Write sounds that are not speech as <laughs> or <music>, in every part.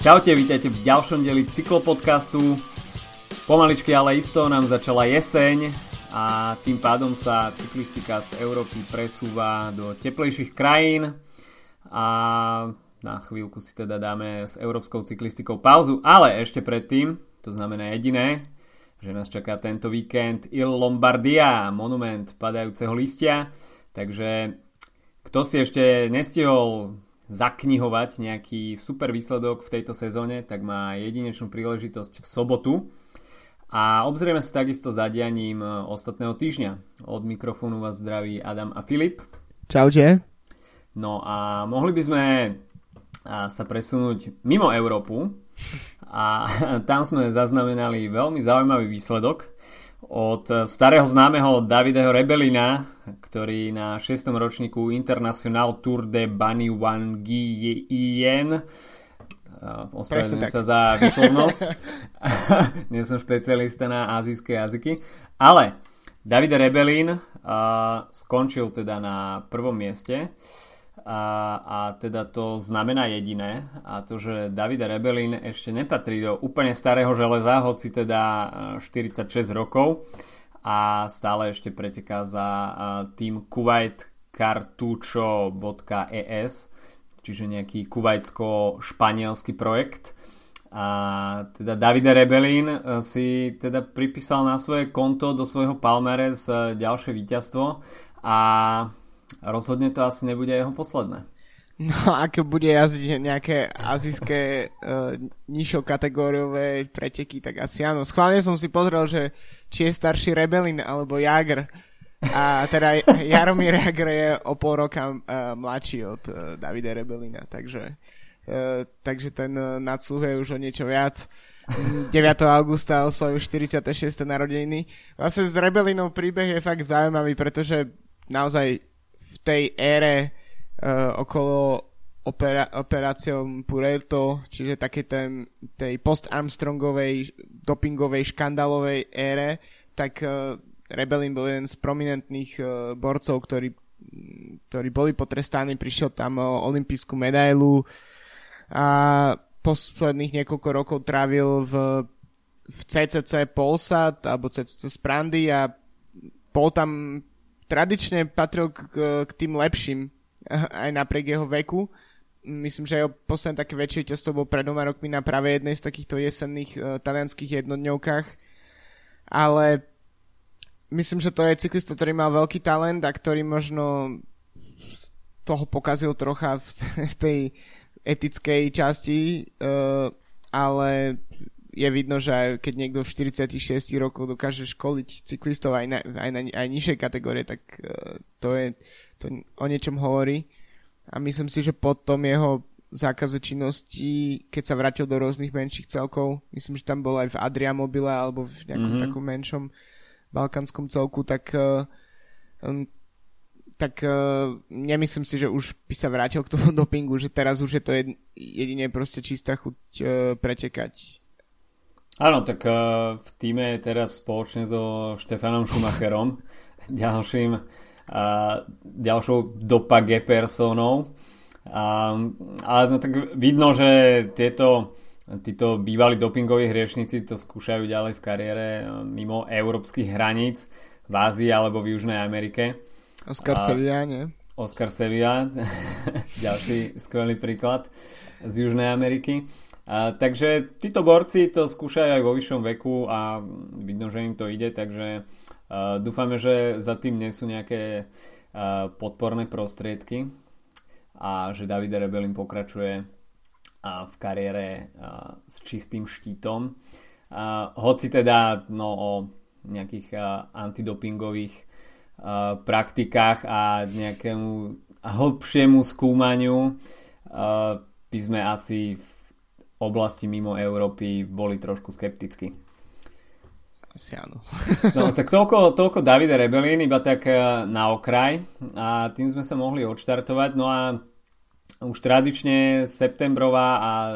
Čaute, vítajte v ďalšom deli cyklopodcastu. Pomaličky ale isto nám začala jeseň a tým pádom sa cyklistika z Európy presúva do teplejších krajín. A na chvíľku si teda dáme s európskou cyklistikou pauzu, ale ešte predtým, to znamená jediné, že nás čaká tento víkend Il Lombardia, monument padajúceho listia, takže kto si ešte nestihol zaknihovať nejaký super výsledok v tejto sezóne, tak má jedinečnú príležitosť v sobotu. A obzrieme sa takisto za dianím e, ostatného týždňa. Od mikrofónu vás zdraví Adam a Filip. Čaute. No a mohli by sme sa presunúť mimo Európu a <laughs> tam sme zaznamenali veľmi zaujímavý výsledok od starého známeho Davideho Rebelina, ktorý na 6. ročníku International Tour de Bani Wangien ospravedlňujem sa za výslovnosť. <laughs> Nie som špecialista na azijské jazyky. Ale David Rebelin uh, skončil teda na prvom mieste. Uh, a, a teda to znamená jediné a to, že David Rebelin ešte nepatrí do úplne starého železa, hoci teda 46 e, rokov. A stále ešte preteká za e, tým kuwaitcartucho.es čiže nejaký kuvajtsko-španielský projekt. A teda David Rebelin e, si teda pripísal na svoje konto do svojho Palmares ďalšie víťazstvo. A rozhodne to asi nebude jeho posledné. No ak bude jazdiť nejaké azijské uh, nižšou kategóriové preteky, tak asi áno. Schválne som si pozrel, že či je starší Rebelin alebo Jagr. A teda Jaromír Jagr je o pol roka uh, mladší od uh, Davida Rebelina, takže, uh, takže ten uh, nadsluhuje už o niečo viac. 9. augusta oslavujú 46. narodeniny. Vlastne s Rebelinou príbeh je fakt zaujímavý, pretože naozaj tej ére uh, okolo opera, operáciou Puerto, čiže také ten, tej post-Armstrongovej dopingovej škandalovej ére, tak uh, Rebelin bol jeden z prominentných uh, borcov, ktorí, ktorí boli potrestaní, prišiel tam o olympijskú medailu a posledných niekoľko rokov trávil v, v CCC Polsat alebo CCC Sprandy a bol tam tradične patril k, k tým lepším aj napriek jeho veku. Myslím, že jeho posledné také väčšie víťazstvo bol pred dvoma rokmi na práve jednej z takýchto jesenných uh, talianských jednodňovkách. Ale myslím, že to je cyklista, ktorý mal veľký talent a ktorý možno toho pokazil trocha v <laughs> tej etickej časti, uh, ale je vidno, že keď niekto v 46 rokov dokáže školiť cyklistov aj na, aj na aj nižšej kategórie, tak uh, to je to o niečom hovorí. A myslím si, že potom jeho zákaze činnosti, keď sa vrátil do rôznych menších celkov, myslím, že tam bol aj v Adria Mobile alebo v nejakom mm-hmm. takom menšom balkánskom celku, tak uh, um, tak uh, nemyslím si, že už by sa vrátil k tomu <laughs> dopingu, že teraz už je to jedine proste čistá chuť uh, pretekať Áno, tak uh, v týme je teraz spoločne so Štefanom Schumacherom, <laughs> ďalším, uh, ďalšou dopa G personou. Uh, ale no tak vidno, že tieto, títo bývalí dopingoví hriešnici to skúšajú ďalej v kariére mimo európskych hraníc v Ázii alebo v Južnej Amerike. Oscar Sevilla, nie? Oscar Sevilla, <laughs> ďalší skvelý príklad z Južnej Ameriky. Takže títo borci to skúšajú aj vo vyššom veku a vidno, že im to ide, takže uh, dúfame, že za tým nie sú nejaké uh, podporné prostriedky a že David Rebelin pokračuje uh, v kariére uh, s čistým štítom. Uh, hoci teda no, o nejakých uh, antidopingových uh, praktikách a nejakému hĺbšiemu skúmaniu uh, by sme asi v oblasti mimo Európy boli trošku skeptickí. Asi áno. <laughs> no, tak toľko, toľko Davide Rebelín, iba tak e, na okraj a tým sme sa mohli odštartovať. No a už tradične septembrová a e,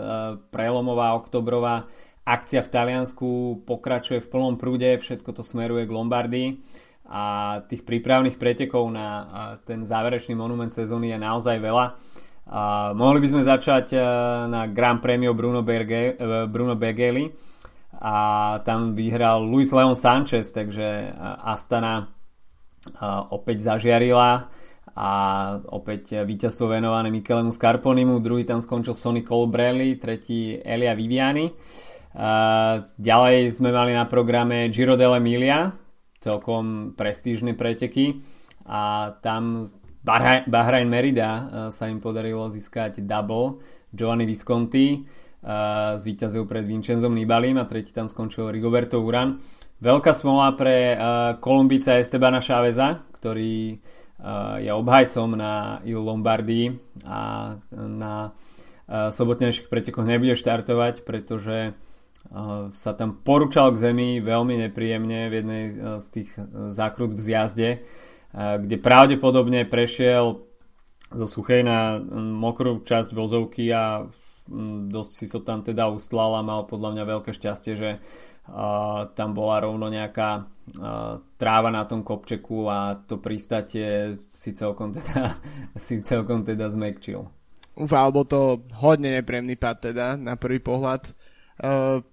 prelomová oktobrová akcia v Taliansku pokračuje v plnom prúde, všetko to smeruje k Lombardii a tých prípravných pretekov na ten záverečný monument sezóny je naozaj veľa. A mohli by sme začať na Grand Premio Bruno, Berge, Bruno Begeli a tam vyhral Luis Leon Sanchez, takže Astana opäť zažiarila a opäť víťazstvo venované Mikelemu Scarponimu, druhý tam skončil Sonny Colbrelli, tretí Elia Viviani. Ďalej sme mali na programe Giro dell'Emilia, celkom prestížne preteky. A tam Bahrain Merida eh, sa im podarilo získať double. Giovanni Visconti uh, zvíťazil pred Vincenzom Nibalim a tretí tam skončil Rigoberto Uran. Veľká smola pre uh, Kolumbica Estebana Chaveza, ktorý je obhajcom na Il Lombardii a na sobotnejších pretekoch nebude štartovať, pretože sa tam poručal k zemi veľmi nepríjemne v jednej z tých zákrut v zjazde. Uh, kde pravdepodobne prešiel zo suchej na mokrú časť vozovky a dosť si to tam teda ustlal a mal podľa mňa veľké šťastie, že uh, tam bola rovno nejaká uh, tráva na tom kopčeku a to pristatie si celkom teda, <laughs> si celkom teda zmekčil. Ufa, alebo to hodne nepríjemný pád teda na prvý pohľad. Uh,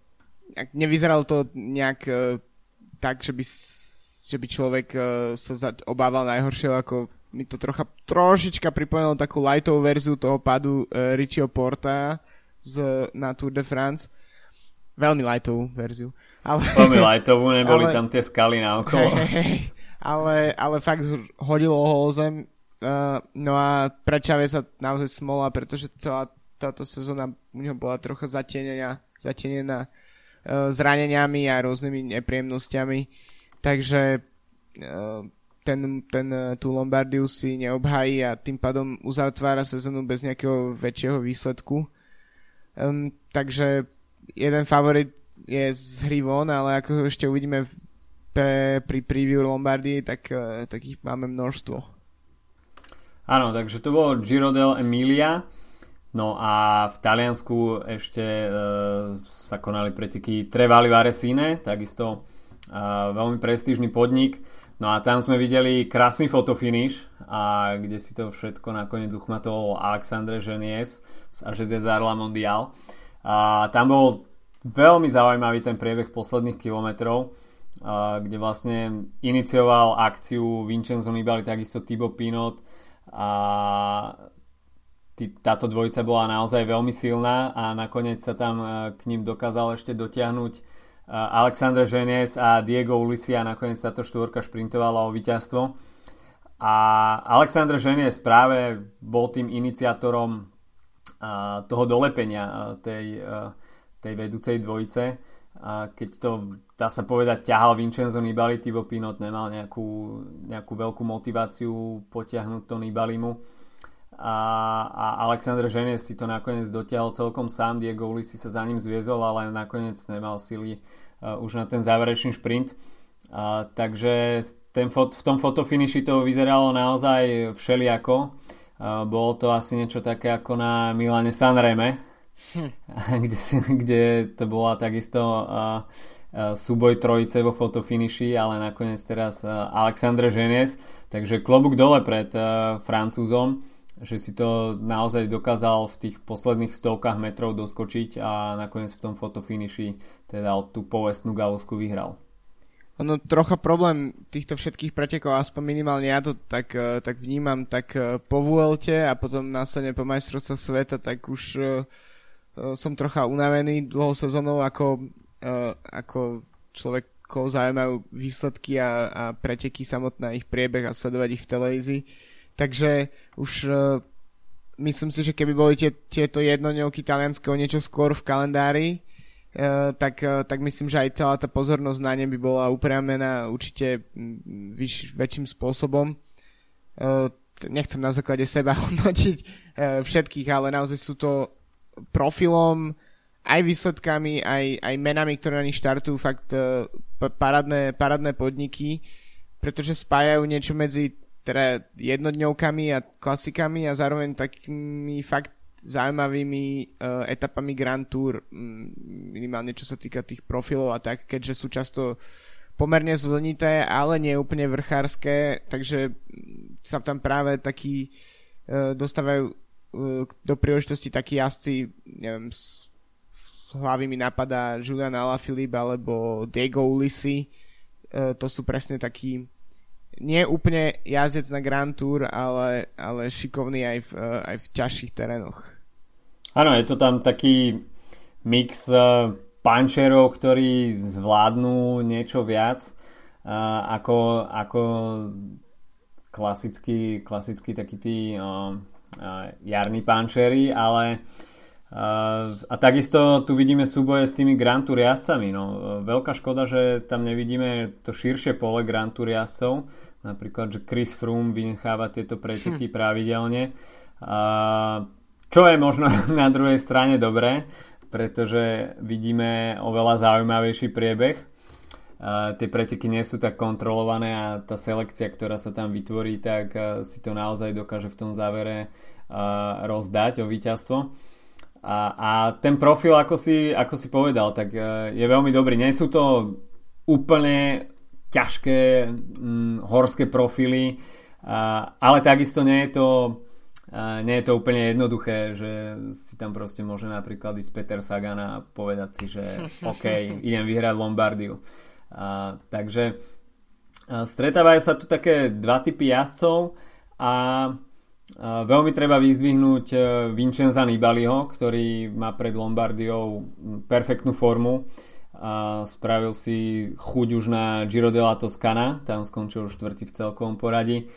nevyzeralo to nejak uh, tak, že by že by človek uh, sa za, obával najhoršieho, ako mi to trocha, trošička pripomenulo takú lightovú verziu toho padu uh, Richieho Porta z, na Tour de France. Veľmi lightovú verziu. Ale, Veľmi lightovú, neboli ale, tam tie skaly na okolo. <laughs> Hey, hey, ale, ale fakt hodilo ho o zem. Uh, no a pre sa naozaj smola, pretože celá táto sezóna u neho bola trocha zatenená, zatenená uh, zraneniami a rôznymi nepríjemnosťami Takže eh, ten, ten, eh, tú Lombardiu si neobhají a tým pádom uzatvára sezónu bez nejakého väčšieho výsledku. Um, takže jeden favorit je z hry von, ale ako ešte uvidíme pre, pri preview Lombardii, tak, uh, tak ich máme množstvo. Áno, takže to bolo Giro del Emilia. No a v Taliansku ešte uh, sa konali preteky Trevali Varesine, takisto veľmi prestížny podnik. No a tam sme videli krásny fotofinish, a kde si to všetko nakoniec uchmatol Alexandre Genies z AGD Zarla Mondial. A tam bol veľmi zaujímavý ten priebeh posledných kilometrov, kde vlastne inicioval akciu Vincenzo Nibali, takisto Thibaut Pinot a táto dvojica bola naozaj veľmi silná a nakoniec sa tam k ním dokázal ešte dotiahnuť Alexandra Ženes a Diego Ulisia nakoniec táto štvorka šprintovala o víťazstvo. A Alexandra Ženes práve bol tým iniciátorom toho dolepenia tej, tej vedúcej dvojice. Keď to, dá sa povedať, ťahal Vincenzo Nibali, Thibaut Pinot nemal nejakú, nejakú veľkú motiváciu potiahnuť to Nibalimu a, a Alexander Ženes si to nakoniec dotiahol celkom sám, Diego Ulisi sa za ním zviezol, ale nakoniec nemal sily uh, už na ten záverečný šprint. Uh, takže ten fot, v tom fotofiniši to vyzeralo naozaj všelijako. Uh, bolo to asi niečo také ako na Milane Sanreme, hm. <laughs> kde, kde to bola takisto uh, súboj trojice vo fotofiniši, ale nakoniec teraz Alexandre Ženes, takže klobúk dole pred Francúzom že si to naozaj dokázal v tých posledných stovkách metrov doskočiť a nakoniec v tom fotofiniši teda tú povestnú galovsku vyhral. Ono trocha problém týchto všetkých pretekov, aspoň minimálne ja to tak, eh, tak vnímam, tak eh, po Vuelte a potom následne po majstrovstve sveta, tak už uh, som trocha unavený dlhou sezónou, ako, uh, ako človekov zaujímajú výsledky a, a preteky samotné, ich priebeh a sledovať ich v televízii. Takže už uh, myslím si, že keby boli tie, tieto jednodňovky talianské o niečo skôr v kalendári, uh, tak, uh, tak myslím, že aj celá tá pozornosť na ne by bola upriamená určite vyš, väčším spôsobom. Uh, nechcem na základe seba <laughs> hodnotiť uh, všetkých, ale naozaj sú to profilom, aj výsledkami, aj, aj menami, ktoré na nich štartujú, fakt uh, parádne, parádne podniky, pretože spájajú niečo medzi teda jednodňovkami a klasikami a zároveň takými fakt zaujímavými uh, etapami Grand Tour, minimálne čo sa týka tých profilov a tak, keďže sú často pomerne zvlnité, ale nie úplne vrchárske, takže sa tam práve takí uh, dostávajú do príležitosti takí jazdci, neviem, z hlavy mi napadá Julian Alaphilippe alebo Diego Ulisi. Uh, to sú presne takí nie úplne jazdec na Grand Tour, ale, ale šikovný aj v, uh, aj v ťažších terénoch. Áno, je to tam taký mix uh, pančerov, ktorí zvládnu niečo viac uh, ako, ako klasický, klasický taký tí jarní pančery, ale a takisto tu vidíme súboje s tými Grand Tour jazdcami. No. Veľká škoda, že tam nevidíme to širšie pole Grand Tour jazdcov. Napríklad, že Chris Froome vynecháva tieto preteky hm. pravidelne. Uh, čo je možno <laughs> na druhej strane dobré, pretože vidíme oveľa zaujímavejší priebeh. Uh, tie preteky nie sú tak kontrolované a tá selekcia, ktorá sa tam vytvorí, tak uh, si to naozaj dokáže v tom závere uh, rozdať o víťazstvo. A, a ten profil, ako si, ako si povedal, tak uh, je veľmi dobrý. Nie sú to úplne ťažké um, horské profily, uh, ale takisto nie je to a nie je to úplne jednoduché, že si tam proste môže napríklad ísť Peter Sagan a povedať si, že <laughs> OK, idem vyhrať Lombardiu. A, takže a stretávajú sa tu také dva typy jazdcov a, a veľmi treba vyzdvihnúť e, Vincenza Nibaliho, ktorý má pred Lombardiou perfektnú formu. Spravil si chuť už na Giro della Toscana, tam skončil štvrtý v celkovom poradí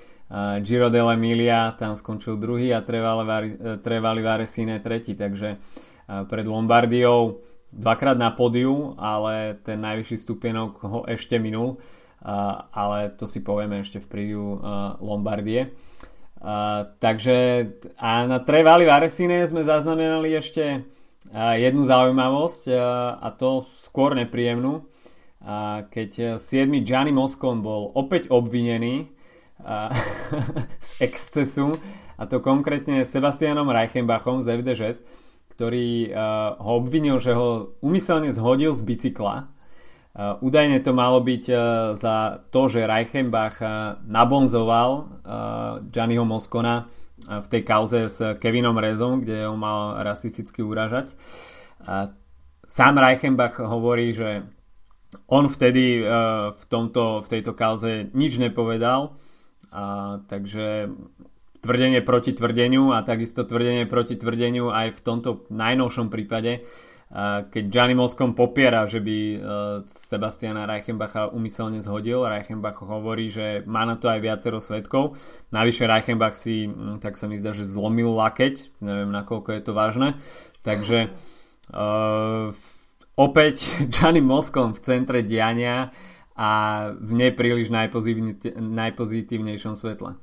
Giro dell'Emilia tam skončil druhý a Trevali Varesine tretí, takže pred Lombardiou dvakrát na podiu, ale ten najvyšší stupienok ho ešte minul, ale to si povieme ešte v preview Lombardie. Takže a na Trevali Varesine sme zaznamenali ešte jednu zaujímavosť a to skôr nepríjemnú, keď 7. Gianni Moscon bol opäť obvinený <laughs> z excesu a to konkrétne Sebastianom Reichenbachom z FDŽ, ktorý uh, ho obvinil, že ho umyselne zhodil z bicykla. Uh, údajne to malo byť uh, za to, že Reichenbach uh, nabonzoval Gianniho Moscona v tej kauze s Kevinom Rezom, kde ho mal rasisticky uražať. Sám Reichenbach hovorí, že on vtedy v, tomto, v tejto kauze nič nepovedal, takže tvrdenie proti tvrdeniu a takisto tvrdenie proti tvrdeniu aj v tomto najnovšom prípade, keď Gianni Moscon popiera, že by e, Sebastiana Reichenbacha umyselne zhodil, Reichenbach hovorí, že má na to aj viacero svetkov. Navyše Reichenbach si, tak sa mi zdá, že zlomil lakeť, neviem nakoľko je to vážne. Takže uh, opäť <laughs> Gianni Moscon v centre diania a v nepríliš najpozitívnejšom svetle.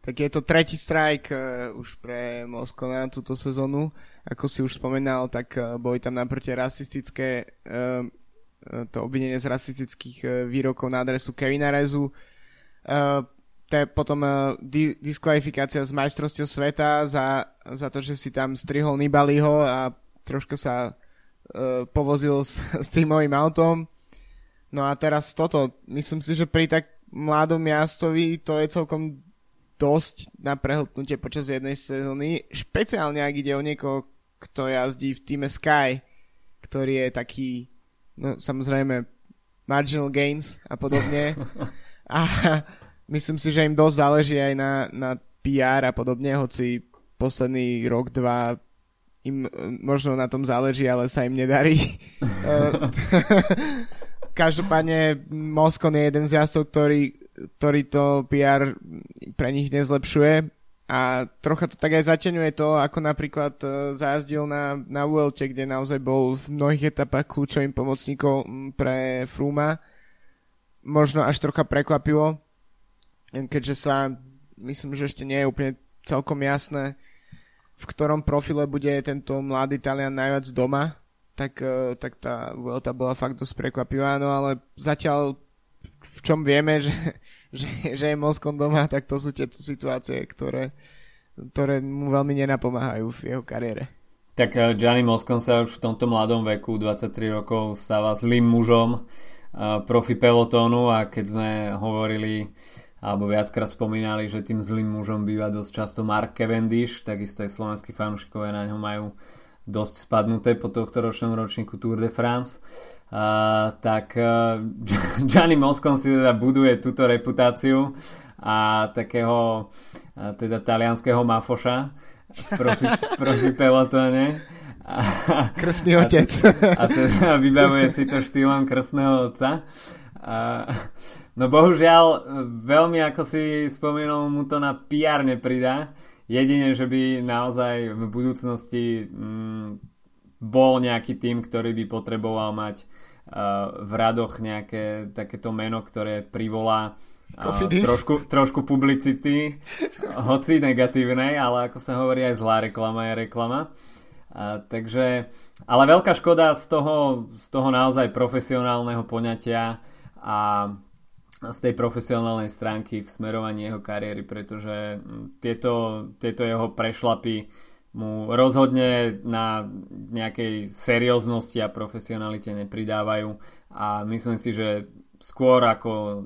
Tak je to tretí strajk uh, už pre Mosko na túto sezónu. Ako si už spomenal, tak uh, boli tam naproti rasistické uh, to obvinenie z rasistických výrokov na adresu Kevina Rezu. Je potom di- diskvalifikácia z majstrovstiev sveta za, za to, že si tam strihol Nibaliho a troška sa povozil s, <laughs> s týmovým autom. No a teraz toto, myslím si, že pri tak mladom jazdcovi to je celkom dosť na prehltnutie počas jednej sezóny, špeciálne ak ide o niekoho, kto jazdí v týme Sky, ktorý je taký, no samozrejme, marginal gains a podobne. <laughs> a myslím si, že im dosť záleží aj na, na PR a podobne, hoci posledný rok, dva im možno na tom záleží, ale sa im nedarí. <laughs> <laughs> každopádne Moskon je jeden z jazdcov, ktorý, ktorý to PR pre nich nezlepšuje a trocha to tak aj zateňuje to, ako napríklad uh, zajazdil na, na Vuelte, kde naozaj bol v mnohých etapách kľúčovým pomocníkom pre Fruma. Možno až trocha prekvapivo, keďže sa myslím, že ešte nie je úplne celkom jasné, v ktorom profile bude tento mladý Talian najviac doma tak, e, tak tá Vuelta bola fakt dosť prekvapivá, no ale zatiaľ v čom vieme, <laughs> že, že, že je Moskon doma, tak to sú tieto situácie, ktoré, ktoré mu veľmi nenapomáhajú v jeho kariére. Tak e, Gianni Moscon sa už v tomto mladom veku, 23 rokov, stáva zlým mužom e, profi pelotónu a keď sme hovorili alebo viackrát spomínali, že tým zlým mužom býva dosť často Mark Cavendish, takisto aj slovenskí fanúšikovia na ňo majú dosť spadnuté po tohto ročnom ročníku Tour de France. Uh, tak uh, <laughs> Gianni Moscon si teda buduje túto reputáciu a takého uh, teda talianského mafoša v profi, v profi pelotóne. Krstný otec. A, a teda vybavuje si to štýlom krstného otca. A, no bohužiaľ, veľmi ako si spomínal, mu to na PR nepridá. Jedine, že by naozaj v budúcnosti mm, bol nejaký tým, ktorý by potreboval mať uh, v radoch nejaké takéto meno, ktoré privolá uh, trošku, trošku publicity, <laughs> hoci negatívnej, ale ako sa hovorí aj zlá reklama je reklama. Uh, takže, ale veľká škoda z toho, z toho naozaj profesionálneho poňatia a z tej profesionálnej stránky v smerovaní jeho kariéry, pretože mm, tieto, tieto jeho prešlapy mu rozhodne na nejakej serióznosti a profesionalite nepridávajú a myslím si, že skôr ako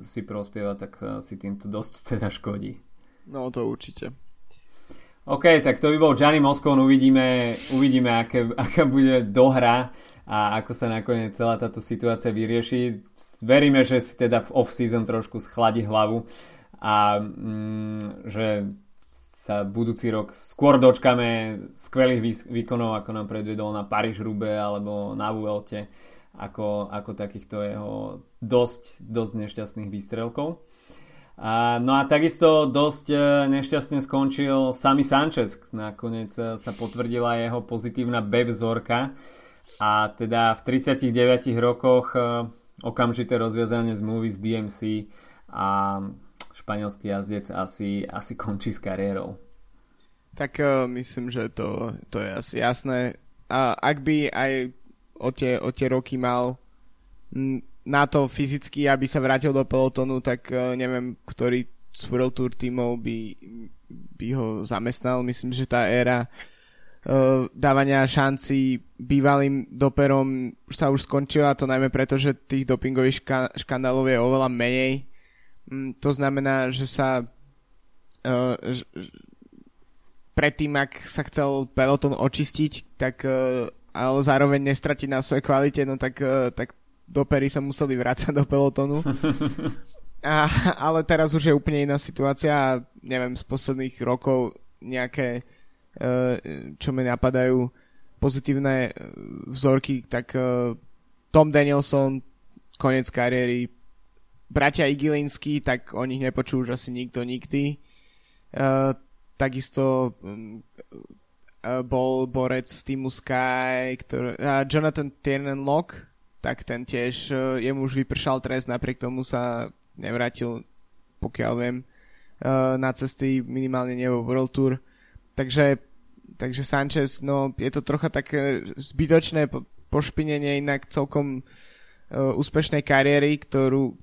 si prospieva, tak si týmto dosť teda škodí. No to určite. OK, tak to by bol Gianni Moscon, uvidíme, uvidíme aké, aká bude dohra a ako sa nakoniec celá táto situácia vyrieši. Veríme, že si teda v off-season trošku schladí hlavu a mm, že sa budúci rok skôr dočkame skvelých výkonov, ako nám predvedol na Paríž Rube alebo na Vuelte, ako, ako takýchto jeho dosť, dosť nešťastných výstrelkov. A, no a takisto dosť e, nešťastne skončil Sami Sanchez. Nakoniec e, sa potvrdila jeho pozitívna B vzorka a teda v 39 rokoch e, okamžité rozviazanie zmluvy z BMC a španielský jazdec asi, asi končí s kariérou. Tak uh, myslím, že to, to je asi jasné. A ak by aj o tie, o tie roky mal na to fyzicky, aby sa vrátil do pelotonu, tak uh, neviem, ktorý z World Tour tímov by, by ho zamestnal. Myslím, že tá éra dávania šanci bývalým doperom sa už skončila, to najmä preto, že tých dopingových ška- škandálov je oveľa menej Mm, to znamená, že sa uh, predtým, ak sa chcel peloton očistiť, tak uh, ale zároveň nestratiť na svojej kvalite, no tak, uh, tak dopery sa museli vrácať do pelotonu. <laughs> A, ale teraz už je úplne iná situácia a neviem, z posledných rokov nejaké, uh, čo mi napadajú, pozitívne vzorky, tak uh, Tom Danielson, konec kariéry, bratia Igilinský, tak o nich nepočul už asi nikto nikdy. Takisto uh, bol borec z týmu Sky, ktorý, uh, Jonathan Tiernan Lock, tak ten tiež, jemu už vypršal trest, napriek tomu sa nevrátil, pokiaľ viem, na cesty minimálne nie vo World Tour. Takže, takže Sanchez, no je to trocha také zbytočné pošpinenie inak celkom uh, úspešnej kariéry, ktorú,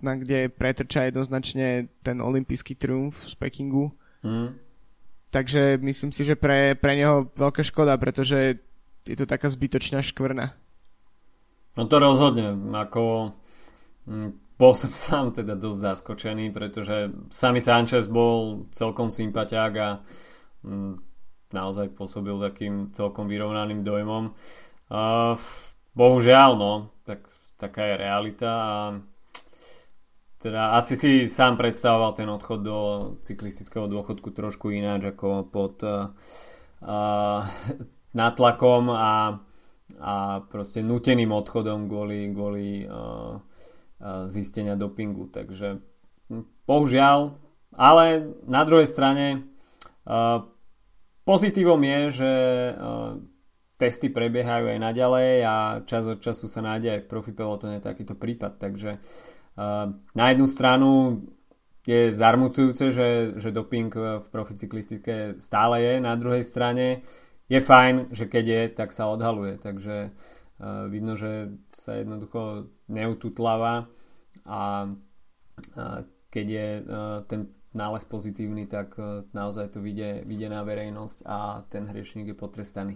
na kde pretrča jednoznačne ten olimpijský triumf z Pekingu. Mm. Takže myslím si, že pre, pre neho veľká škoda, pretože je to taká zbytočná škvrna. No to rozhodne, ako hm, bol som <laughs> sám teda dosť zaskočený, pretože sami Sanchez bol celkom sympatiák a naozaj pôsobil takým celkom vyrovnaným dojmom. Uh, bohužiaľ, no, tak, taká je realita a teda asi si sám predstavoval ten odchod do cyklistického dôchodku trošku ináč ako pod uh, uh, natlakom a, a proste nuteným odchodom kvôli, kvôli uh, uh, zistenia dopingu. Takže bohužiaľ, ale na druhej strane uh, pozitívom je, že uh, testy prebiehajú aj naďalej a čas od času sa nájde aj v profi pelotone takýto prípad, takže uh, na jednu stranu je zarmucujúce, že, že doping v proficyklistike stále je, na druhej strane je fajn, že keď je, tak sa odhaluje, takže uh, vidno, že sa jednoducho neututláva a keď je ten nález pozitívny, tak uh, naozaj to vyjde, vyjde na verejnosť a ten hriešník je potrestaný.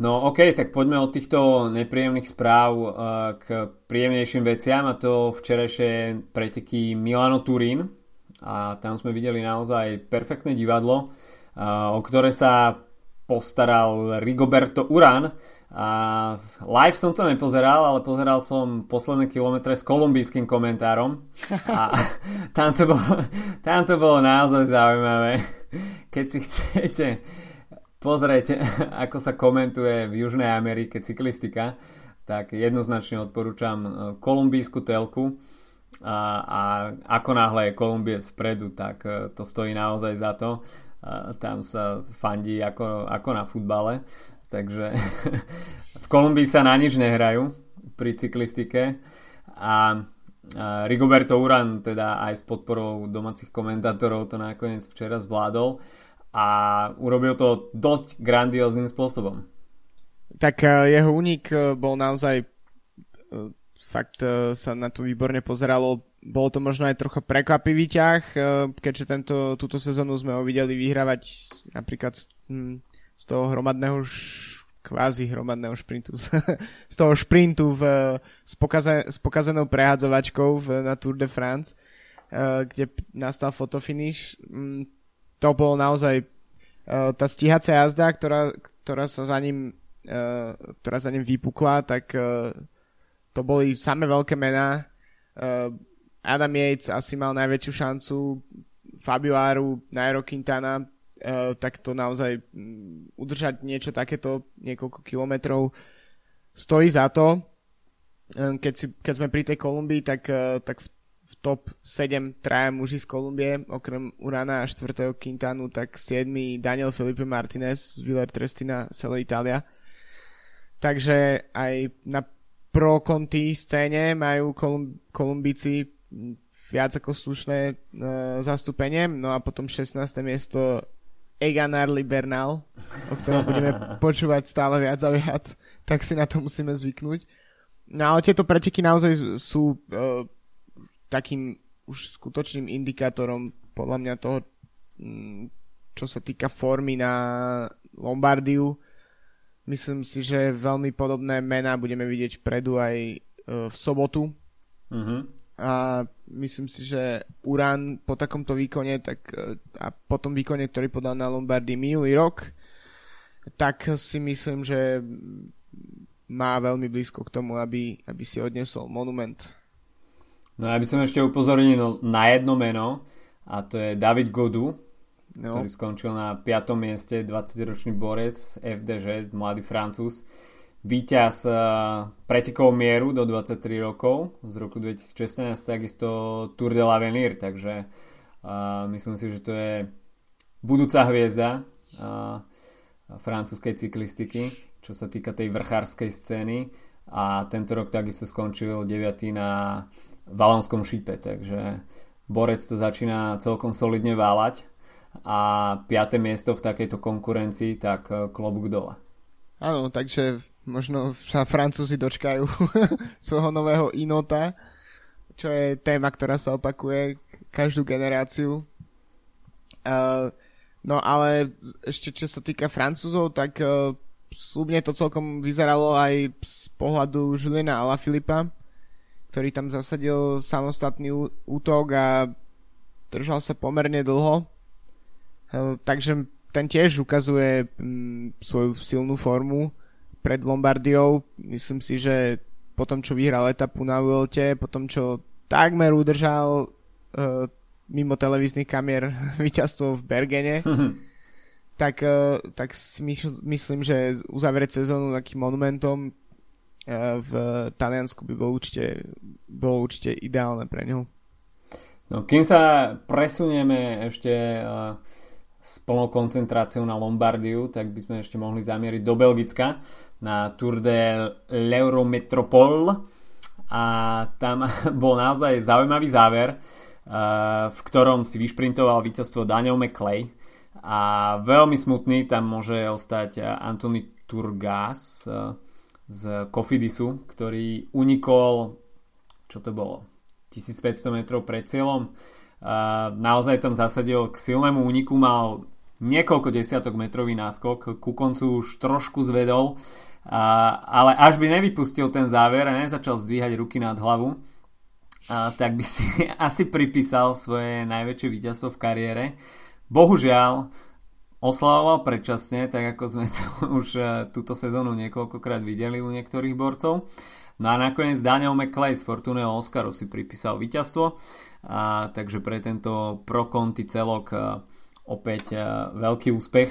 No ok, tak poďme od týchto nepríjemných správ uh, k príjemnejším veciam a to včerajšie preteky Milano Turín a tam sme videli naozaj perfektné divadlo, uh, o ktoré sa postaral Rigoberto Uran a live som to nepozeral, ale pozeral som posledné kilometre s kolumbijským komentárom a <laughs> tam to bolo, tam to bolo naozaj zaujímavé. Keď si chcete pozrieť, ako sa komentuje v Južnej Amerike cyklistika, tak jednoznačne odporúčam e, kolumbijskú telku a, a ako náhle je Kolumbie spredu, tak e, to stojí naozaj za to. Tam sa fandí ako, ako na futbale, takže <laughs> v Kolumbii sa na nič nehrajú pri cyklistike a Rigoberto Uran teda aj s podporou domácich komentátorov to nakoniec včera zvládol a urobil to dosť grandióznym spôsobom. Tak e, jeho únik e, bol naozaj e, fakt sa na to výborne pozeralo. Bolo to možno aj trocha prekvapivý ťah, keďže tento, túto sezónu sme ho videli vyhrávať napríklad z, hm, z toho hromadného kvázi hromadného šprintu, <laughs> z toho šprintu v, s, pokaze, s pokazenou prehádzovačkou v, na Tour de France, kde nastal fotofinish hm, to bolo naozaj uh, tá stíhacia jazda, ktorá, ktorá sa za ním ktorá za ním vypukla, tak to boli samé veľké mená. Adam Yates asi mal najväčšiu šancu, Fabio Aru, Nairo Quintana, uh, tak to naozaj um, udržať niečo takéto niekoľko kilometrov stojí za to. Keď, si, keď sme pri tej Kolumbii, tak, tak v v top 7 traja muži z Kolumbie, okrem Urana a 4. Quintanu, tak 7. Daniel Felipe Martinez z Villar Trestina Selo Italia. Takže aj na pro konti scéne majú Kolum- Kolumbici viac ako slušné e, zastúpenie. No a potom 16. miesto Egan Arli Bernal, o ktorom budeme <laughs> počúvať stále viac a viac, tak si na to musíme zvyknúť. No ale tieto preteky naozaj sú uh, takým už skutočným indikátorom podľa mňa toho, mm, čo sa týka formy na Lombardiu. Myslím si, že veľmi podobné mená budeme vidieť vpredu aj e, v sobotu. Uh-huh. A myslím si, že Uran po takomto výkone tak, a po tom výkone, ktorý podal na Lombardii minulý rok, tak si myslím, že má veľmi blízko k tomu, aby, aby si odnesol monument No ja by som ešte upozornil na jedno meno a to je David Godu, no. ktorý skončil na 5. mieste, 20-ročný borec FDŽ, mladý francúz. Výťaz uh, pretekov mieru do 23 rokov z roku 2016, takisto Tour de l'Avenir, takže uh, myslím si, že to je budúca hviezda uh, francúzskej cyklistiky, čo sa týka tej vrchárskej scény a tento rok takisto skončil 9. na valonskom šípe, takže Borec to začína celkom solidne váľať a 5. miesto v takejto konkurencii, tak eh, klobúk dole. Áno, takže možno sa Francúzi dočkajú <laughs> svojho nového Inota, čo je téma, ktorá sa opakuje každú generáciu. Uh, no ale ešte čo sa týka Francúzov, tak uh, slúbne to celkom vyzeralo aj z pohľadu Juliana Alaphilippa, ktorý tam zasadil samostatný útok a držal sa pomerne dlho. Takže ten tiež ukazuje mm, svoju silnú formu pred Lombardiou. Myslím si, že po tom, čo vyhral etapu na Vuelte, po tom, čo takmer udržal uh, mimo televíznych kamier <laughs> víťazstvo v Bergene, <laughs> tak, uh, tak si myslím, že uzavrieť sezónu takým monumentom v Taliansku by bolo určite, bolo určite ideálne pre ňu. No, kým sa presunieme ešte uh, s plnou koncentráciou na Lombardiu, tak by sme ešte mohli zamieriť do Belgicka na Tour de l'Eurometropole a tam <laughs> bol naozaj zaujímavý záver, uh, v ktorom si vyšprintoval víťazstvo Daniel McClay a veľmi smutný tam môže ostať Anthony Turgas, uh, z Kofidisu, ktorý unikol, čo to bolo, 1500 metrov pred cieľom. Naozaj tam zasadil k silnému úniku, mal niekoľko desiatok metrový náskok, ku koncu už trošku zvedol, a, ale až by nevypustil ten záver a nezačal zdvíhať ruky nad hlavu, a, tak by si <laughs> asi pripísal svoje najväčšie víťazstvo v kariére. Bohužiaľ, oslavoval predčasne, tak ako sme <laughs> to už e, túto sezónu niekoľkokrát videli u niektorých borcov. No a nakoniec Daniel McClay z Fortuneho Oscaru si pripísal víťazstvo, a, takže pre tento pro konti celok a, e, opäť a, e, veľký úspech.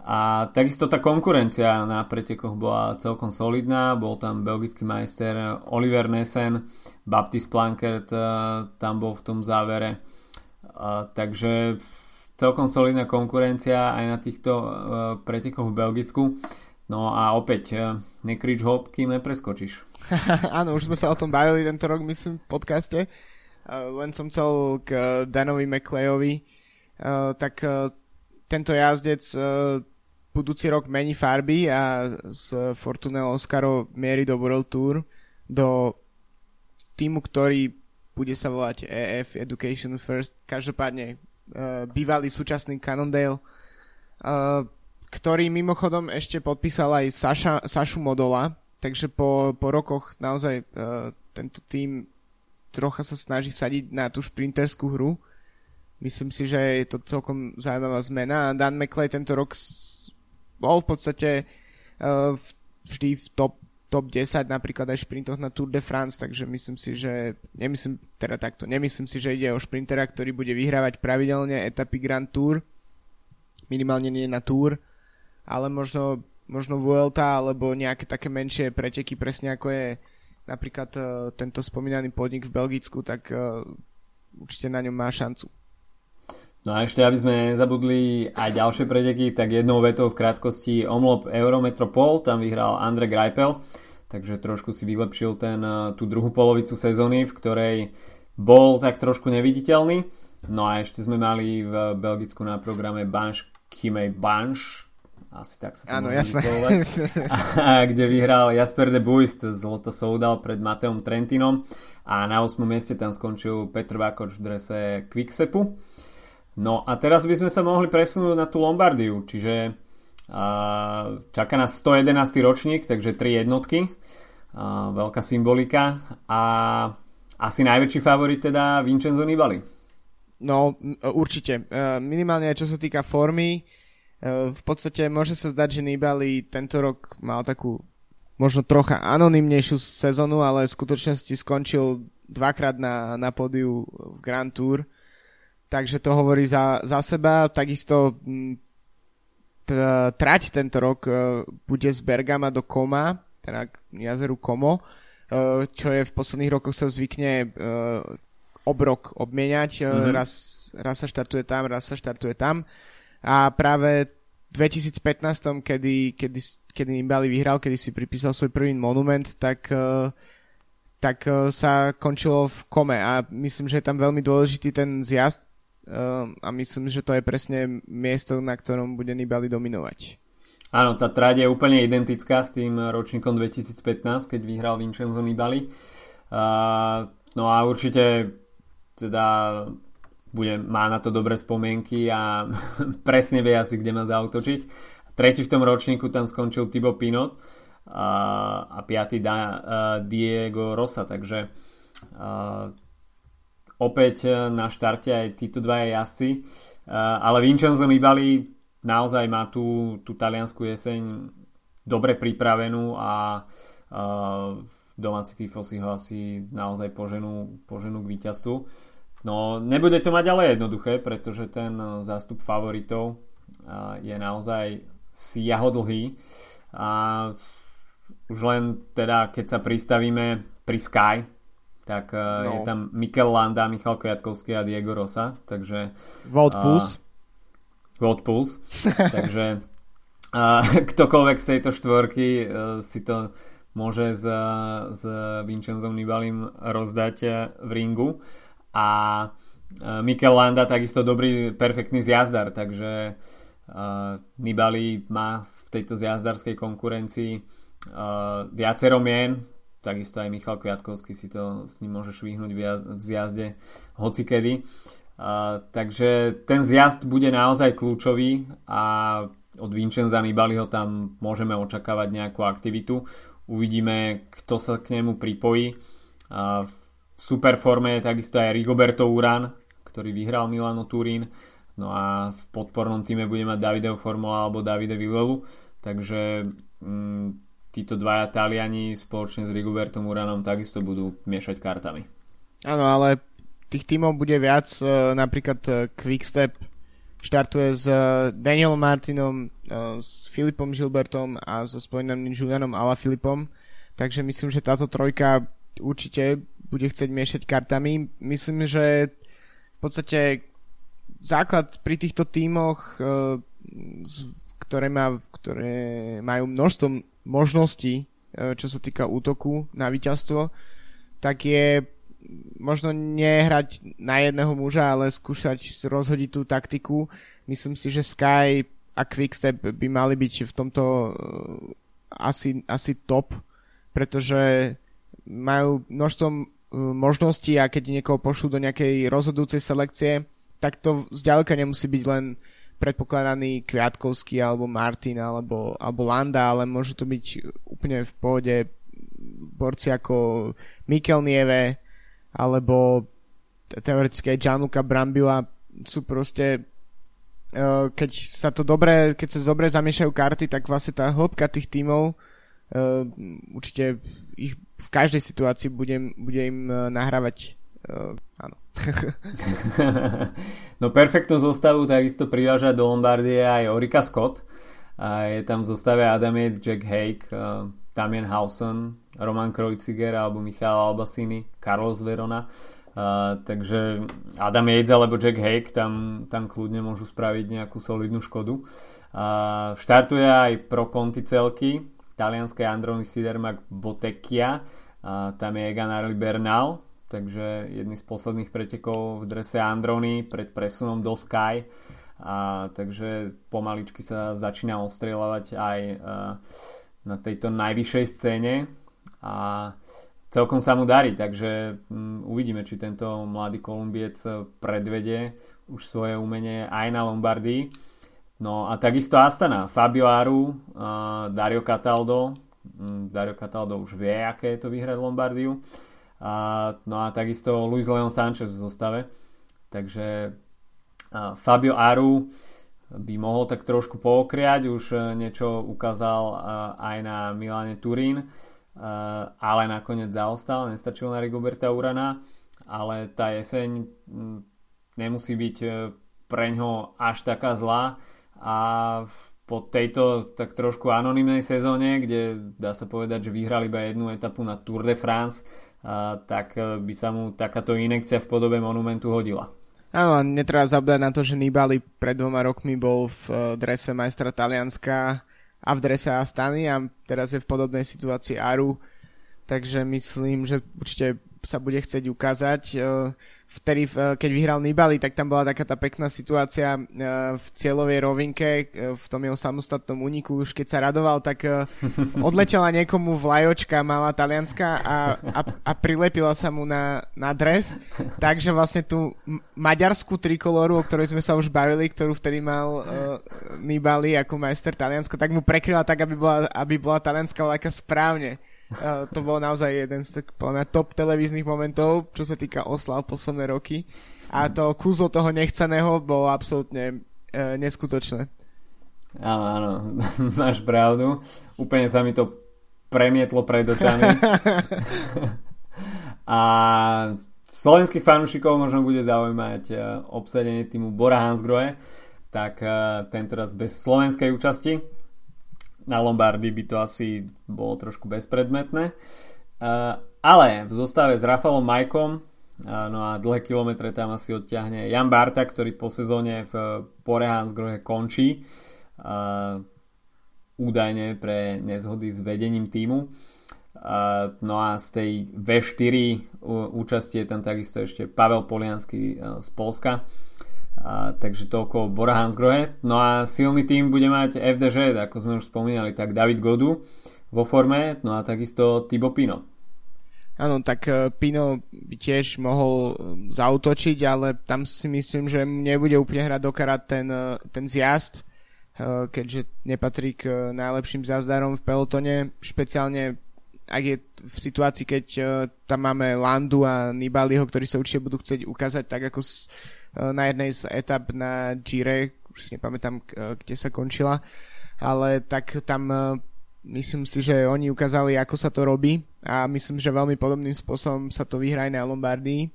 A takisto tá konkurencia na pretekoch bola celkom solidná, bol tam belgický majster Oliver Nessen, Baptiste Plankert tam bol v tom závere. A, takže celkom solidná konkurencia aj na týchto pretekoch v Belgicku. No a opäť, uh, nekrič hop, kým nepreskočíš. <laughs> Áno, už sme sa o tom bavili tento rok, myslím, v podcaste. Uh, len som chcel k uh, Danovi McLeovi. Uh, tak tento jazdec budúci rok mení farby a z Fortuneho Oscaro mierí do World Tour do týmu, ktorý bude sa volať EF Education First. Každopádne bývalý súčasný Cannondale, ktorý mimochodom ešte podpísal aj Saša, Sašu Modola, takže po, po rokoch naozaj uh, tento tým trocha sa snaží sadiť na tú šprinterskú hru. Myslím si, že je to celkom zaujímavá zmena. Dan McLeod tento rok bol v podstate uh, vždy v top top 10 napríklad aj šprintoch na Tour de France, takže myslím si, že nemyslím, teda takto, nemyslím si, že ide o šprintera, ktorý bude vyhrávať pravidelne etapy Grand Tour, minimálne nie na Tour, ale možno, možno Vuelta alebo nejaké také menšie preteky, presne ako je napríklad uh, tento spomínaný podnik v Belgicku, tak uh, určite na ňom má šancu. No a ešte, aby sme nezabudli aj ďalšie preteky, tak jednou vetou v krátkosti omlop Eurometropol, tam vyhral Andre Greipel, takže trošku si vylepšil ten, eh, tú druhú polovicu sezóny, v ktorej bol tak trošku neviditeľný. No a ešte sme mali v Belgicku na programe Banš Chimej Banš, asi tak sa to Áno, jasné. <laughs> a, kde vyhral Jasper de Buist z Lotto Soudal pred Mateom Trentinom a na 8. mieste tam skončil Petr Vakoč v drese Quicksepu. No a teraz by sme sa mohli presunúť na tú Lombardiu, čiže uh, čaká nás 111. ročník, takže 3 jednotky, uh, veľká symbolika a asi najväčší favorit teda Vincenzo Nibali. No, určite. Minimálne čo sa týka formy, v podstate môže sa zdať, že Nibali tento rok mal takú možno trocha anonymnejšiu sezonu, ale v skutočnosti skončil dvakrát na, na pódiu v Grand Tour takže to hovorí za, za seba. Takisto mm, trať tento rok e, bude z Bergama do Koma, teda jazeru Komo, e, čo je v posledných rokoch sa zvykne obrok obmieniať. Mm-hmm. Raz, raz sa štartuje tam, raz sa štartuje tam. A práve v 2015, kedy, kedy, kedy Nibali vyhral, kedy si pripísal svoj prvý monument, tak tak sa končilo v kome a myslím, že je tam veľmi dôležitý ten zjazd, Ehm, a myslím, že to je presne miesto, na ktorom bude Nibali dominovať. Áno, tá tráť je úplne identická s tým ročníkom 2015, keď vyhral Vincenzo Nibali. Uh, no a určite teda bude, má na to dobré spomienky a <laughs> presne vie asi, kde má zautočiť. Tretí v tom ročníku tam skončil Thibaut Pinot a, a piatý da, Diego Rosa, takže uh, opäť e, na štarte aj títo dvaja jazdci. E, ale Vincenzo Nibali naozaj má tú, tú taliansku jeseň dobre pripravenú a uh, domáci tifosi ho asi naozaj poženú, poženú k víťazstvu. No nebude to mať ale jednoduché, pretože ten zástup favoritov uh, je naozaj siahodlhý a už len teda keď sa pristavíme pri Sky, tak uh, no. je tam Mikel Landa, Michal Kviatkovský a Diego Rosa, takže... World uh, Pulse. World Pulse, <laughs> takže uh, ktokoľvek z tejto štvorky si to môže s, s Vincenzom Nibalim rozdať v ringu a uh, Mikel Landa takisto dobrý, perfektný zjazdar, takže uh, Nibali má v tejto zjazdarskej konkurencii uh, viacero mien, takisto aj Michal Kviatkovský si to s ním môže švihnúť v zjazde hocikedy. takže ten zjazd bude naozaj kľúčový a od Vincenza Nibaliho tam môžeme očakávať nejakú aktivitu. Uvidíme, kto sa k nemu pripojí. v super forme je takisto aj Rigoberto Uran, ktorý vyhral Milano Turín. No a v podpornom týme bude mať Davideo Formula alebo Davide Villelu. Takže mm, títo dvaja Taliani spoločne s Rigobertom Uranom takisto budú miešať kartami. Áno, ale tých tímov bude viac. E, napríklad e, Quickstep štartuje s e, Danielom Martinom, s Filipom Gilbertom a so spomínaným Julianom Filipom. Takže myslím, že táto trojka určite bude chcieť miešať kartami. Myslím, že v podstate základ pri týchto tímoch, ktoré, má, ktoré majú množstvo možností, čo sa týka útoku na víťazstvo, tak je možno nehrať na jedného muža, ale skúšať rozhodiť tú taktiku. Myslím si, že Sky a Quickstep by mali byť v tomto uh, asi, asi top, pretože majú množstvo možností a keď niekoho pošlú do nejakej rozhodujúcej selekcie, tak to zďaleka nemusí byť len predpokladaný Kviatkovský alebo Martin alebo, alebo Landa, ale môžu to byť úplne v pohode borci ako Mikel Nieve, alebo teoreticky aj Gianluca Brambila sú proste uh, keď sa to dobre, keď sa dobre zamiešajú karty, tak vlastne tá hĺbka tých tímov uh, určite ich v každej situácii bude, bude im uh, nahrávať uh, áno. <laughs> no perfektnú zostavu takisto priváža do Lombardie aj Orika Scott. A je tam v zostave Adam Yates, Jack Hake, uh, Damien Hausen, Roman Krojciger alebo Michal Albasini, Carlos Verona. Uh, takže Adam Yates alebo Jack Hake tam, tam kľudne môžu spraviť nejakú solidnú škodu. Uh, štartuje aj pro konti celky talianskej Androni Sidermak Botekia, uh, tam je Egan Bernal, takže jedný z posledných pretekov v drese Androny pred presunom do Sky. A, takže pomaličky sa začína ostrieľovať aj uh, na tejto najvyššej scéne a celkom sa mu darí, takže um, uvidíme, či tento mladý Kolumbiec predvede už svoje umenie aj na Lombardii. No a takisto Astana, Fabio Aru, uh, Dario Cataldo, um, Dario Cataldo už vie, aké je to vyhrať Lombardiu. Uh, no a takisto Luis Leon Sanchez v zostave. Takže uh, Fabio Aru by mohol tak trošku pookriať, už uh, niečo ukázal uh, aj na Milane Turín Eh, ale nakoniec zaostal, nestačil na Rigoberta Urana, ale tá jeseň hm, nemusí byť pre ňo až taká zlá a po tejto tak trošku anonimnej sezóne, kde dá sa povedať, že vyhrali iba jednu etapu na Tour de France, a, tak by sa mu takáto inekcia v podobe monumentu hodila. Áno, netreba zabúdať na to, že Nibali pred dvoma rokmi bol v drese majstra Talianska a v drese Astany a teraz je v podobnej situácii Aru, takže myslím, že určite sa bude chcieť ukázať. E, vtedy, keď vyhral Nibali, tak tam bola taká tá pekná situácia e, v cieľovej rovinke, e, v tom jeho samostatnom úniku, už keď sa radoval, tak <laughs> odletela niekomu vlajočka malá talianská a, a, a prilepila sa mu na, na dres, takže vlastne tú maďarskú trikoloru, o ktorej sme sa už bavili, ktorú vtedy mal uh, Nibali ako majster Talianska, tak mu prekryla tak, aby bola, aby bola talianská vlajka správne to bol naozaj jeden z tak, top televíznych momentov, čo sa týka oslav posledné roky. A to kúzo toho nechceného bolo absolútne e, neskutočné. Áno, áno, <laughs> máš pravdu. Úplne sa mi to premietlo pred očami. <laughs> a slovenských fanúšikov možno bude zaujímať e, obsadenie týmu Bora Hansgrohe, tak e, tento raz bez slovenskej účasti na Lombardy by to asi bolo trošku bezpredmetné. Uh, ale v zostave s Rafalom Majkom uh, no a dlhé kilometre tam asi odťahne Jan Barta, ktorý po sezóne v Porehansgrohe končí uh, údajne pre nezhody s vedením týmu. No a z tej V4 účasti je tam takisto ešte Pavel Poliansky z Polska. A, takže toľko Bora Hansgrohe. No a silný tým bude mať FDŽ, ako sme už spomínali, tak David Godu vo forme, no a takisto Tibo Pino. Áno, tak uh, Pino by tiež mohol zautočiť, ale tam si myslím, že nebude úplne hrať do ten, uh, ten zjazd, keďže nepatrí k najlepším zjazdárom v pelotone, špeciálne ak je v situácii, keď tam máme Landu a Nibaliho, ktorí sa určite budú chcieť ukázať tak ako na jednej z etap na Gire, už si nepamätám, uh, kde sa končila, ale tak tam uh, myslím si, že oni ukázali, ako sa to robí a myslím, že veľmi podobným spôsobom sa to vyhrá aj na Lombardii.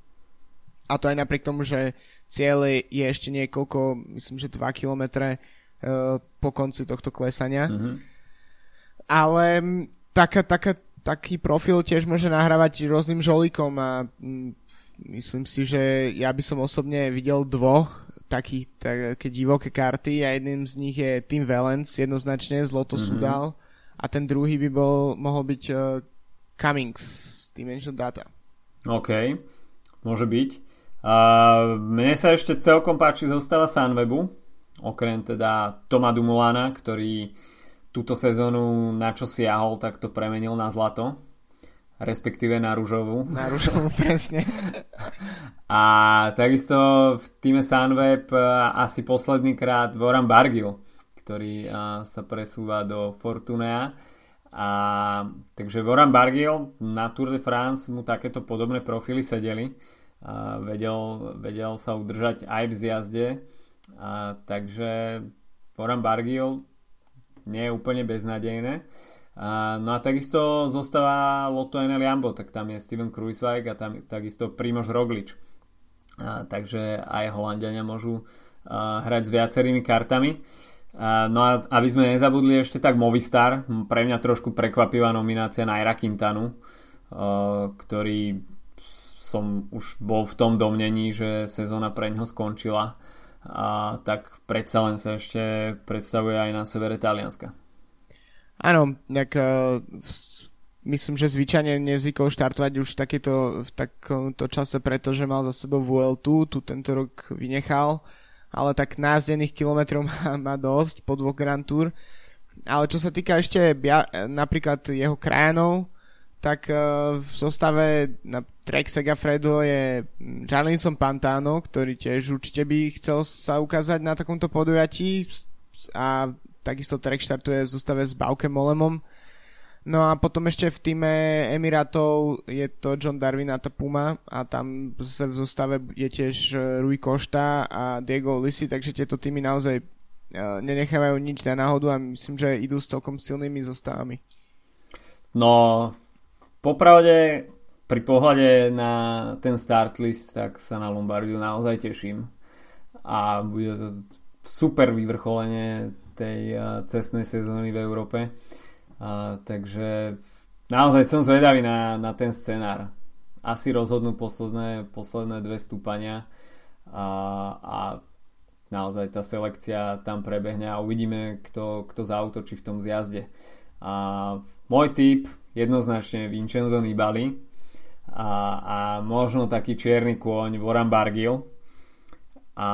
A to aj napriek tomu, že cieľ je ešte niekoľko, myslím, že 2 km uh, po konci tohto klesania. Mm-hmm. Ale taká, taká taký profil tiež môže nahrávať rôznym žolikom a myslím si, že ja by som osobne videl dvoch takých také divoké karty a jedným z nich je Tim Valens jednoznačne z Loto mm-hmm. Sudal a ten druhý by bol, mohol byť uh, Cummings z Dimension Data. OK, môže byť. Uh, mne sa ešte celkom páči zostava Sunwebu, okrem teda Toma Dumulana, ktorý túto sezónu na čo siahol, tak to premenil na zlato. Respektíve na rúžovú. Na rúžovú, <laughs> presne. A takisto v týme Sunweb e, asi posledný krát Voran Bargil, ktorý e, sa presúva do Fortunea. A, takže Voran Bargil na Tour de France mu takéto podobné profily sedeli. A vedel, vedel sa udržať aj v zjazde. A, takže Voran Bargil nie je úplne beznadejné. No a takisto zostáva Lotto NL Jambo, tak tam je Steven Kruiswijk a tam takisto Primož Roglič. A, takže aj Holandiania môžu a, hrať s viacerými kartami. A, no a aby sme nezabudli ešte tak Movistar, pre mňa trošku prekvapivá nominácia na Ira Quintanu, ktorý som už bol v tom domnení, že sezóna pre ňo skončila a tak predsa len sa ešte predstavuje aj na severe Talianska. Áno, tak uh, myslím, že zvyčajne nezvykol štartovať už v, takéto, v takomto čase, pretože mal za sebou VL2, tu tento rok vynechal, ale tak názdených kilometrov <laughs> má, má dosť po dvoch Grand Tour. Ale čo sa týka ešte bia, napríklad jeho krajanov, tak uh, v zostave na Trek Segafredo je Jarlinson Pantano, ktorý tiež určite by chcel sa ukázať na takomto podujatí a takisto Trek štartuje v zostave s Baukem Molemom. No a potom ešte v týme Emirátov je to John Darwin a Puma a tam v zostave je tiež Rui Costa a Diego Lisi, takže tieto týmy naozaj uh, nenechávajú nič na náhodu a myslím, že idú s celkom silnými zostavami. No, popravde pri pohľade na ten start list, tak sa na Lombardiu naozaj teším. A bude to super vyvrcholenie tej cestnej sezóny v Európe. A, takže naozaj som zvedavý na, na ten scenár. Asi rozhodnú posledné, posledné dve stúpania a, a naozaj tá selekcia tam prebehne a uvidíme, kto, kto zautočí v tom zjazde. A môj typ jednoznačne Vincenzo Nibali, a, a možno taký čierny kôň Voran Bargil. A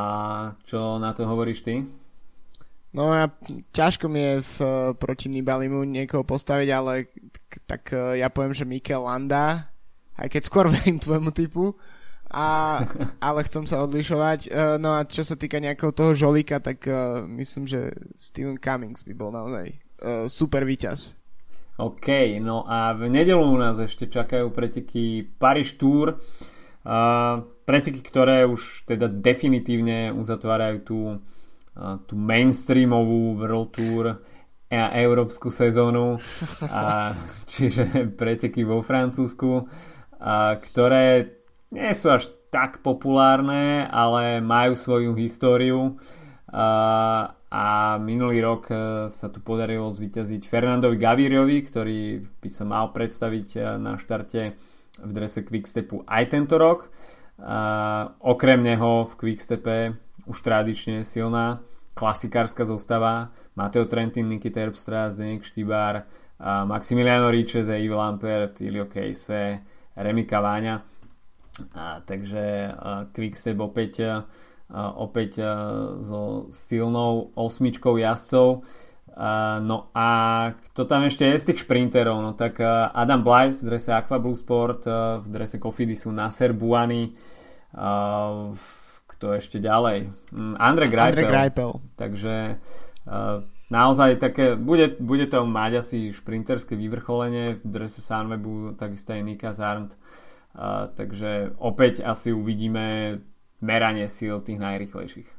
čo na to hovoríš ty? No ja, ťažko mi je v, proti Nibalimu niekoho postaviť, ale tak e, ja poviem, že Mikel Landa, aj keď skôr <laughs> verím tvojmu typu, a, ale chcem sa odlišovať. E, no a čo sa týka nejakého toho žolíka, tak myslím, že Steven Cummings by bol naozaj super víťaz. OK, no a v nedelu u nás ešte čakajú preteky Paris Tour. Uh, preteky, ktoré už teda definitívne uzatvárajú tú, tú mainstreamovú World Tour a európsku sezónu. A, čiže preteky vo Francúzsku, a, ktoré nie sú až tak populárne, ale majú svoju históriu. A, a minulý rok e, sa tu podarilo zvíťaziť Fernandovi Gavíriovi, ktorý by sa mal predstaviť e, na štarte v drese Quickstepu aj tento rok. A okrem neho v Quickstepe už tradične silná klasikárska zostava Mateo Trentin, Niky Terpstra, Zdenek Štýbar, Maximiliano Ričeze, Yves Lampert, Ilio Kejse, Remy Caváňa. A, takže Quickstep opäť opäť so silnou osmičkou jazdcov. Uh, no a kto tam ešte je z tých šprinterov? No tak uh, Adam Blythe v drese Aqua Blue Sport, uh, v drese Cofidisu Nasser Buany, uh, kto ešte ďalej? Um, Andre Greipel. Andre Greipel. Takže uh, naozaj také, bude, bude to mať asi šprinterské vyvrcholenie v drese Sunwebu, takisto aj Nika Zarnt. Uh, takže opäť asi uvidíme meranie síl tých najrychlejších.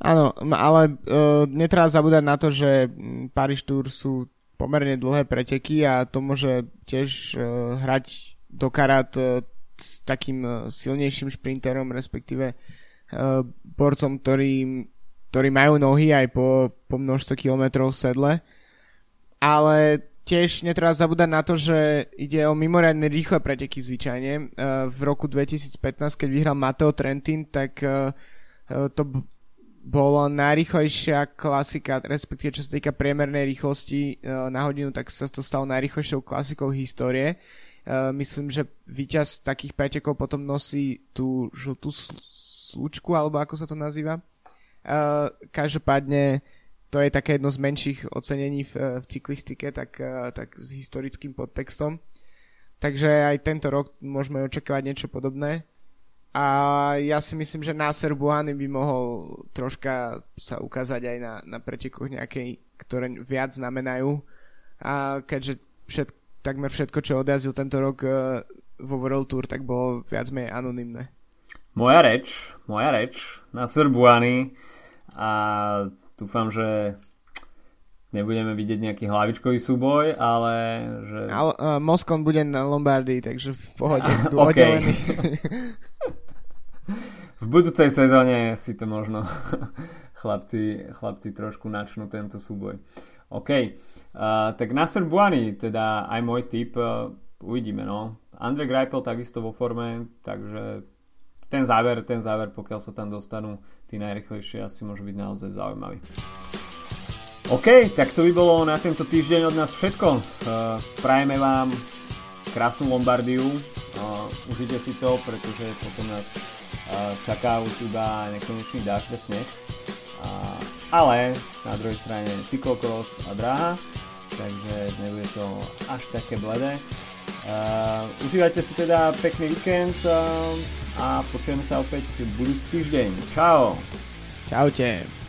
Áno, ale uh, netreba zabúdať na to, že Paris Tour sú pomerne dlhé preteky a to môže tiež uh, hrať do karát uh, s takým silnejším šprinterom, respektíve borcom, ktorí, ktorí majú nohy aj po, po množstvo kilometrov v sedle. Ale tiež netreba zabúdať na to, že ide o mimoriadne rýchle preteky zvyčajne. Uh, v roku 2015, keď vyhral Matteo Trentin, tak uh, to bola najrychlejšia klasika, respektíve čo sa týka priemernej rýchlosti na hodinu, tak sa to stalo najrychlejšou klasikou histórie. Myslím, že víťaz takých pretekov potom nosí tú žltú slučku, alebo ako sa to nazýva. Uh, každopádne to je také jedno z menších ocenení v, v cyklistike, tak, uh, tak s historickým podtextom. Takže aj tento rok môžeme očakávať niečo podobné. A ja si myslím, že Nasser Buhany by mohol troška sa ukázať aj na, na pretekoch nejakej, ktoré viac znamenajú. A keďže všet, takmer všetko, čo odjazil tento rok uh, vo World Tour, tak bolo viac menej anonymné. Moja reč, moja reč, Nasser Buhany a dúfam, že nebudeme vidieť nejaký hlavičkový súboj, ale že... Ale, uh, Moskon bude na Lombardii, takže v pohode. <laughs> okay. v budúcej sezóne si to možno <laughs> chlapci, chlapci trošku načnú tento súboj. OK, uh, tak Nasser Buany, teda aj môj tip, uh, uvidíme, no. Andre Greipel takisto vo forme, takže ten záver, ten záver, pokiaľ sa tam dostanú tí najrychlejšie, asi môže byť naozaj zaujímavý. OK, tak to by bolo na tento týždeň od nás všetko. Uh, prajeme vám krásnu Lombardiu, uh, užite si to, pretože potom nás uh, čaká už iba nekonečný dážď a sneh. Ale na druhej strane cyklokros a dráha, takže nebude to až také bledé. Uh, užívajte si teda pekný víkend uh, a počujeme sa opäť budúci týždeň. Čau! Čaute!